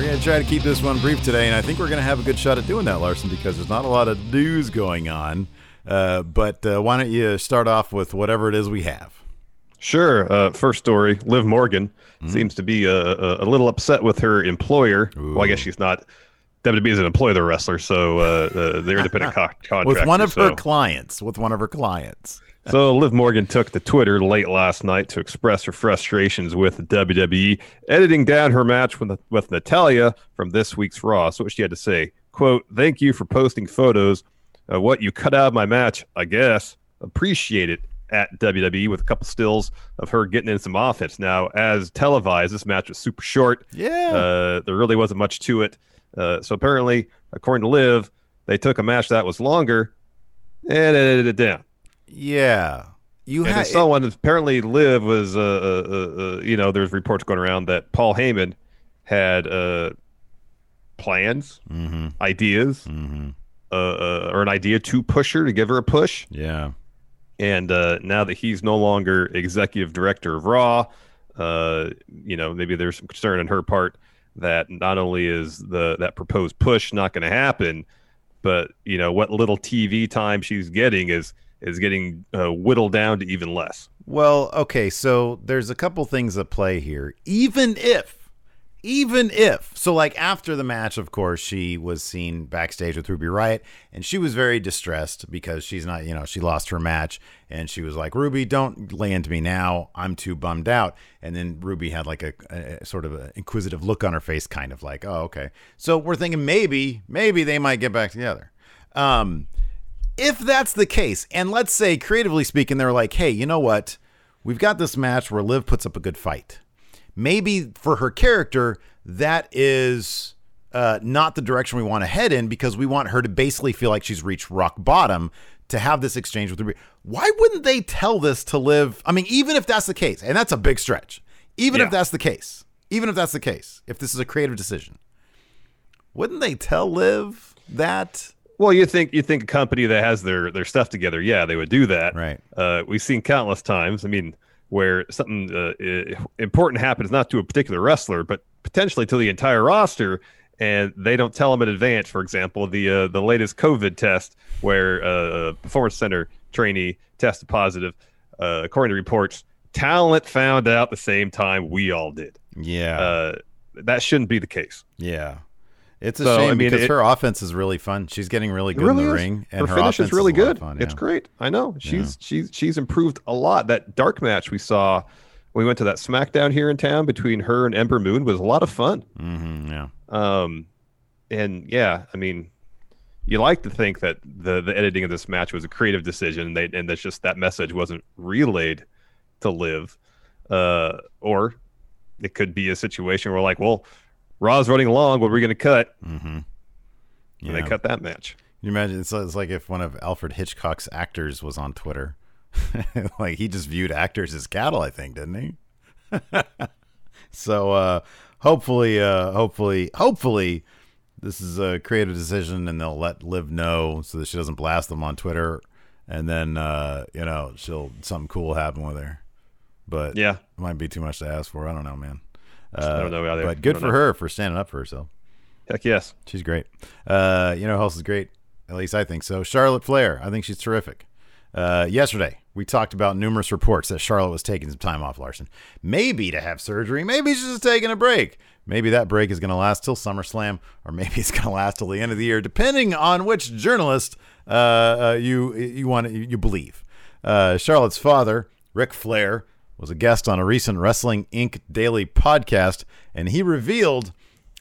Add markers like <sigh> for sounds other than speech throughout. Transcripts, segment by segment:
We're going to try to keep this one brief today, and I think we're going to have a good shot at doing that, Larson, because there's not a lot of news going on. Uh, but uh, why don't you start off with whatever it is we have? Sure. Uh, first story Liv Morgan mm-hmm. seems to be a, uh, a, a, little upset with her employer. Ooh. Well, I guess she's not. WWE is an employer, the wrestler, so uh, uh, they're independent <laughs> co- contractor. With one of so. her clients. With one of her clients. So Liv Morgan took to Twitter late last night to express her frustrations with WWE, editing down her match with, with Natalya from this week's Raw. So what she had to say, quote, thank you for posting photos of what you cut out of my match, I guess. Appreciate it at WWE with a couple stills of her getting in some offense. Now, as televised, this match was super short. Yeah. Uh, there really wasn't much to it. Uh, so apparently, according to Liv, they took a match that was longer and edited it down. Yeah. You and had someone apparently Liv was uh, uh, uh, uh, you know there's reports going around that Paul Heyman had uh plans, mm-hmm. ideas, mm-hmm. Uh, uh, or an idea to push her to give her a push. Yeah. And uh, now that he's no longer executive director of Raw, uh, you know maybe there's some concern on her part that not only is the that proposed push not going to happen, but you know what little TV time she's getting is is getting uh, whittled down to even less. Well, okay, so there's a couple things at play here. Even if, even if, so like after the match, of course, she was seen backstage with Ruby Riott, and she was very distressed because she's not, you know, she lost her match, and she was like, Ruby, don't land me now. I'm too bummed out. And then Ruby had like a, a sort of an inquisitive look on her face, kind of like, oh, okay. So we're thinking maybe, maybe they might get back together. Um, if that's the case, and let's say creatively speaking, they're like, hey, you know what? We've got this match where Liv puts up a good fight. Maybe for her character, that is uh, not the direction we want to head in because we want her to basically feel like she's reached rock bottom to have this exchange with Ruby. Why wouldn't they tell this to Liv? I mean, even if that's the case, and that's a big stretch, even yeah. if that's the case, even if that's the case, if this is a creative decision, wouldn't they tell Liv that well, you think you think a company that has their their stuff together, yeah, they would do that. Right. Uh, we've seen countless times. I mean, where something uh, important happens not to a particular wrestler, but potentially to the entire roster, and they don't tell them in advance. For example, the uh, the latest COVID test, where uh, a performance center trainee tested positive, uh, according to reports, talent found out the same time we all did. Yeah. Uh, that shouldn't be the case. Yeah. It's a so, shame I mean, because it, her offense is really fun. She's getting really good really in the is. ring, and her, her finish is really is good. Fun, yeah. It's great. I know she's yeah. she's she's improved a lot. That dark match we saw when we went to that SmackDown here in town between her and Ember Moon was a lot of fun. Mm-hmm, yeah. Um, and yeah, I mean, you like to think that the the editing of this match was a creative decision, and they and that's just that message wasn't relayed to live, uh, or it could be a situation where like, well Raw's running long. What are we going to cut? Mm-hmm. Yeah. And they cut that match. Can you imagine? It's, it's like if one of Alfred Hitchcock's actors was on Twitter. <laughs> like he just viewed actors as cattle, I think, didn't he? <laughs> so uh, hopefully, uh, hopefully, hopefully, this is a creative decision, and they'll let Liv know so that she doesn't blast them on Twitter and then uh, you know she'll something cool happen with her. But Yeah. it might be too much to ask for. I don't know, man. I don't know either. But good for know. her for standing up for herself. Heck yes. She's great. Uh, you know who else is great? At least I think so. Charlotte Flair. I think she's terrific. Uh, yesterday, we talked about numerous reports that Charlotte was taking some time off, Larson. Maybe to have surgery. Maybe she's just taking a break. Maybe that break is going to last till SummerSlam, or maybe <laughs> it's going to last till the end of the year, depending on which journalist uh, uh, you you want you believe. Uh, Charlotte's father, Ric Flair, was a guest on a recent Wrestling Inc. daily podcast, and he revealed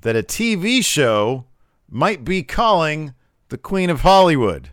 that a TV show might be calling the Queen of Hollywood.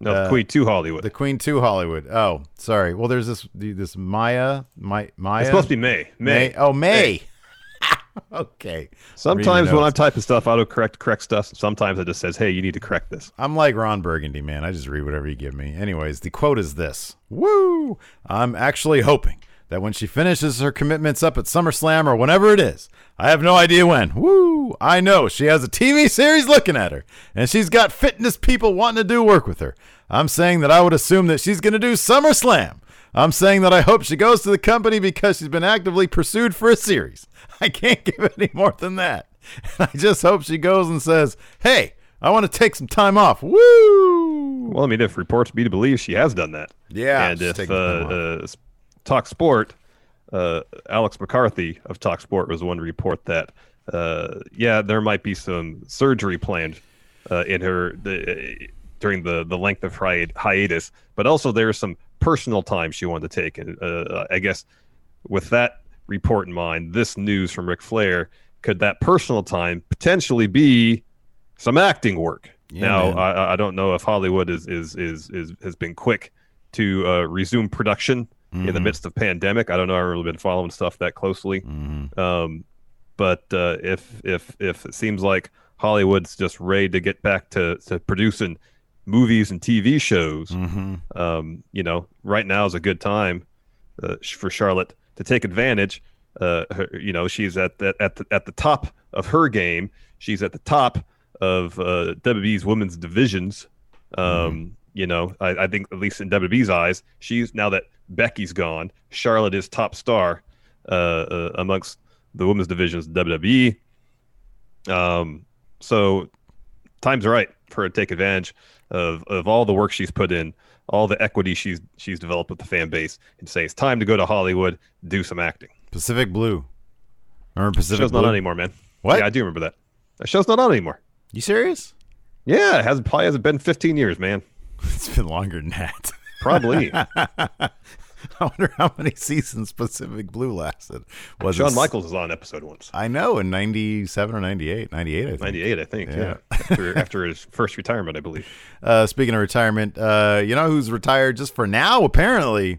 No, Uh, Queen to Hollywood. The Queen to Hollywood. Oh, sorry. Well, there's this this Maya, My, Maya. it's supposed to be May. May. May. Oh, May. <laughs> okay. Sometimes when I'm typing stuff, i don't correct stuff. Sometimes it just says, "Hey, you need to correct this." I'm like Ron Burgundy, man. I just read whatever you give me. Anyways, the quote is this Woo! I'm actually hoping that when she finishes her commitments up at SummerSlam or whenever it is, I have no idea when. Woo! I know she has a TV series looking at her, and she's got fitness people wanting to do work with her. I'm saying that I would assume that she's going to do SummerSlam. I'm saying that I hope she goes to the company because she's been actively pursued for a series. <laughs> I can't give any more than that. <laughs> I just hope she goes and says, "Hey, I want to take some time off." Woo! Well, I mean, if reports be to believe, she has done that. Yeah, and if uh, uh, Talk Sport, uh, Alex McCarthy of Talk Sport was one to report that. Uh, yeah, there might be some surgery planned uh, in her the, during the the length of hi- hiatus, but also there's some personal time she wanted to take. And uh, I guess with that report in mind, this news from Ric Flair, could that personal time potentially be some acting work? Yeah, now. I, I don't know if Hollywood is is is, is has been quick to uh, resume production in the Mhm. midst of pandemic. I don't know. I've really been following stuff that closely. Mhm. Um, but uh, if if if it seems like Hollywood's just ready to get back to, to producing movies and TV shows, Mhm. um, you know, right now is a good time uh, for Charlotte to take advantage. Uh, her, you know, she's at the, at the, at the top of her game. She's at the top of uh, WWE's women's divisions. Um, You know, I, I think at least in WWE's eyes, she's now that Becky's gone, Charlotte is top star uh, uh, amongst the women's divisions WWE. Um, so time's right for her to take advantage of, of all the work she's put in, all the equity she's she's developed with the fan base, and say it's time to go to Hollywood, do some acting. Pacific Blue. Remember Pacific show's Blue? not on anymore, man. What? Yeah, I do remember that. That show's not on anymore. You serious? Yeah, it hasn't probably hasn't been 15 years, man. <laughs> It's been longer than that. Probably. <laughs> I wonder how many seasons Pacific Blue lasted. Was it- Michaels was on episode once. I know in 97 or 98. 98, I think. 98, I think. Yeah. Yeah, after, <laughs> after his first retirement, I believe. Uh, speaking of retirement, uh, you know who's retired just for now, apparently?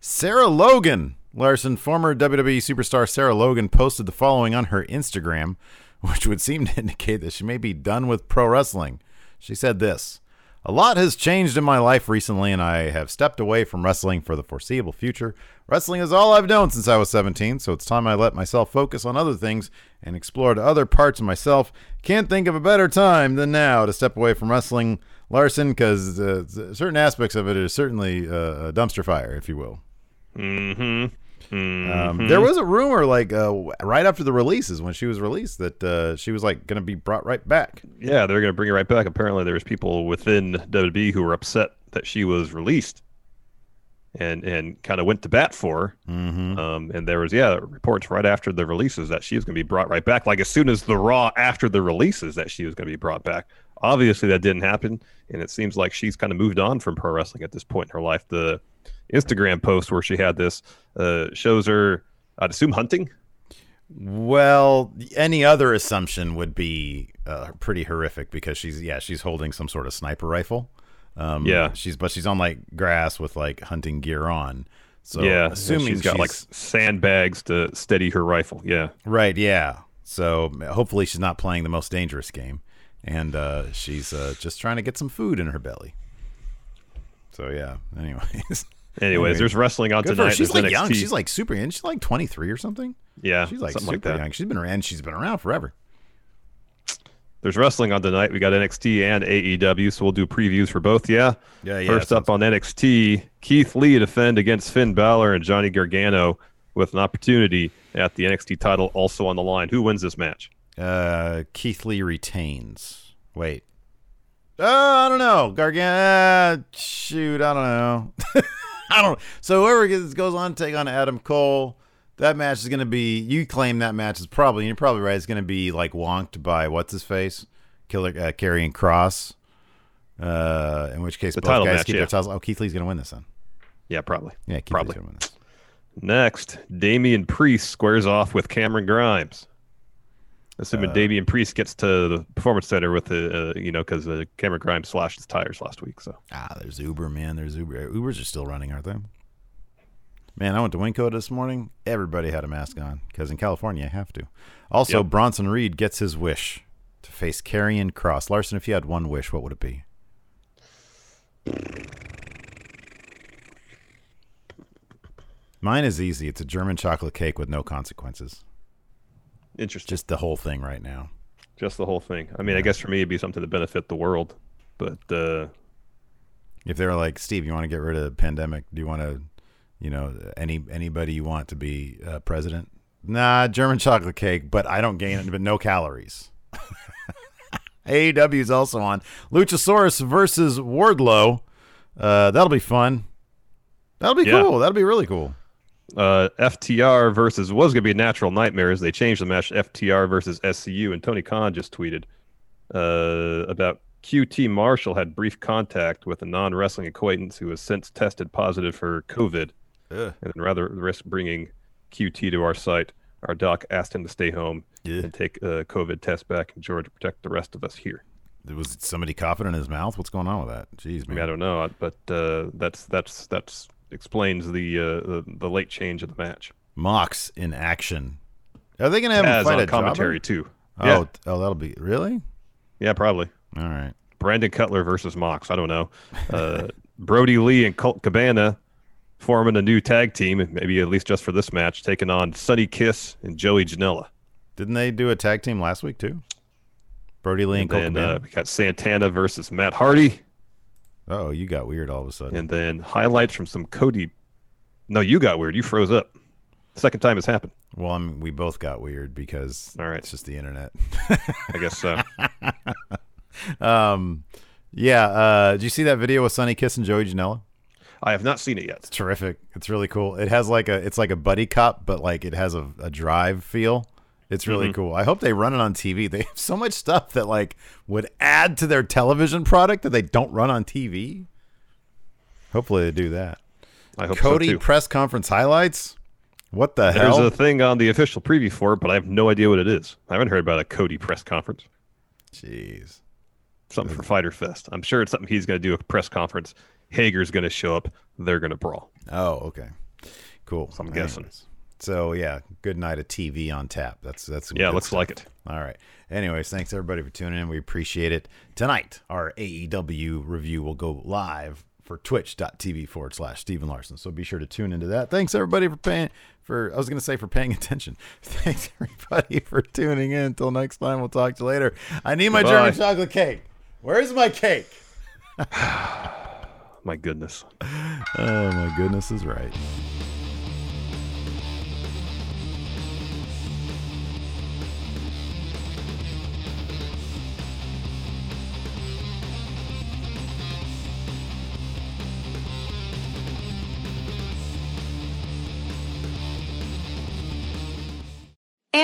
Sarah Logan. Larson, former WWE superstar Sarah Logan, posted the following on her Instagram, which would seem to indicate that she may be done with pro wrestling. She said this A lot has changed in my life recently, and I have stepped away from wrestling for the foreseeable future. Wrestling is all I've known since I was 17, so it's time I let myself focus on other things and explore to other parts of myself. Can't think of a better time than now to step away from wrestling, Larson, because uh, certain aspects of it is certainly uh, a dumpster fire, if you will. Mm-hmm. Um, there was a rumor, like uh, right after the releases, when she was released, that uh, she was like going to be brought right back. Yeah, they're going to bring her right back. Apparently, there was people within WWE who were upset that she was released, and and kind of went to bat for her. Mm-hmm. Um, and there was yeah reports right after the releases that she was going to be brought right back. Like as soon as the Raw after the releases that she was going to be brought back. Obviously, that didn't happen, and it seems like she's kind of moved on from pro wrestling at this point in her life. The Instagram post where she had this uh, shows her, I'd assume hunting. Well, any other assumption would be uh, pretty horrific because she's yeah she's holding some sort of sniper rifle. Um, Yeah. she's but she's on like grass with like hunting gear on. So yeah, assuming she's got like sandbags to steady her rifle. Yeah, right, yeah. So hopefully she's not playing the most dangerous game, and uh, she's uh, just trying to get some food in her belly. So yeah. <laughs> Anyways, Anyways, there's wrestling on Good tonight. She's There's like young. She's like super young. She's like 23 or something. yeah, She's like super like that. young. She's been around. She's been around forever. there's wrestling on tonight. We got NXT and AEW, so we'll do previews for both. Yeah. Yeah, yeah. First up on NXT, Keith Lee defend against Finn Balor and Johnny Gargano with an opportunity at the NXT title also on the line. Who wins this match? Uh, Keith Lee retains. Wait. Uh, I don't know. Gargano. Uh, shoot, I don't know. <laughs> <laughs> I don't. So whoever gets, goes on to take on Adam Cole, that match is going to be. You claim that match is probably. You're probably right. It's going to be like wonked by what's his face, Killer uh, Karrion Kross. Uh, in which case, The both title guys match, keep yeah. their titles. Oh, Keith Lee's going to win this one. Yeah, probably. Yeah, Keith Probably. Lee's going to win this. Next, Damian Priest squares off with Cameron Grimes. Assuming Uh, Damian Priest gets to the Performance Center with the, uh, you know, because uh, Cameron Grimes slashed his tires last week. So Ah, there's Uber, man. There's Uber. Ubers are still running, aren't they? Man, I went to Winco this morning. Everybody had a mask on because in California, you have to. Also, Yep. Bronson Reed gets his wish to face Karrion Kross. Larson, if you had one wish, what would it be? Mine is easy. It's a German chocolate cake with no consequences. Interesting. Just the whole thing right now. Just the whole thing. I mean, I guess for me, it'd be something to benefit the world. But uh, If they were like, Steve, you want to get rid of the pandemic? Do you want to, you know, any anybody you want to be uh, president? Nah, German chocolate cake, but I don't gain it, but no calories. <laughs> AEW is also on Luchasaurus versus Wardlow. Uh, that'll be fun. That'll be Yeah. cool. That'll be really cool. Uh, FTR versus was going to be Natural Nightmares. They changed the match FTR versus SCU, and Tony Khan just tweeted uh, about QT Marshall had brief contact with a non wrestling acquaintance who has since tested positive for COVID, Ugh. and rather risk bringing QT to our site, our doc asked him to stay home Yeah. and take a COVID test back in Georgia to protect the rest of us here. There was somebody coughing in his mouth? What's going on with that? Jeez, I man. mean, I don't know, but uh, that's that's that's explains the, uh, the the late change of the match. Mox in action. Are they going to have him fight on a commentary jobber? too. Oh, Yeah. oh, that'll be really. Yeah, probably. All right. Brandon Cutler versus Mox. I don't know. Uh, <laughs> Brodie Lee and Colt Cabana forming a new tag team, maybe at least just for this match, taking on Sonny Kiss and Joey Janela. Didn't they do a tag team last week too? Brodie Lee and, And Colt then Cabana? uh, we got Santana versus Matt Hardy, oh, you got weird all of a sudden. and then highlights from some Cody. No, you got weird. You froze up. Second time it's happened. well, I mean, we both got weird because All right. it's just the internet. I guess so. <laughs> um, yeah. Uh, did you see that video with Sonny Kiss and Joey Janela? I have not seen it yet. It's terrific. It's really cool. It has like a, it's like a buddy cop, but like it has a, a drive feel. It's really Mm-hmm. cool. I hope they run it on TV. They have so much stuff that like would add to their television product that they don't run on TV. Hopefully they do that. I hope Cody so too. press conference highlights. What the There's hell? There's a thing on the official preview for it, but I have no idea what it is. I haven't heard about a Cody press conference. Jeez. Something for Fyter Fest. I'm sure it's something he's going to do a press conference. Hager's going to show up. They're going to brawl. Oh, okay. Cool. I'm guessing. So yeah, good night of TV on tap. That's that's Yeah, looks stuff. like it. All right. Anyways, thanks everybody for tuning in. We appreciate it. Tonight, our AEW review will go live for twitch.tv forward slash Stephen Larson. So be sure to tune into that. Thanks everybody for paying for I was gonna say for paying <laughs> attention. Thanks everybody for tuning in. Until next time, we'll talk to you later. I need my. German chocolate cake. Where's my cake? <sighs> My goodness. <sighs> Oh my goodness is right.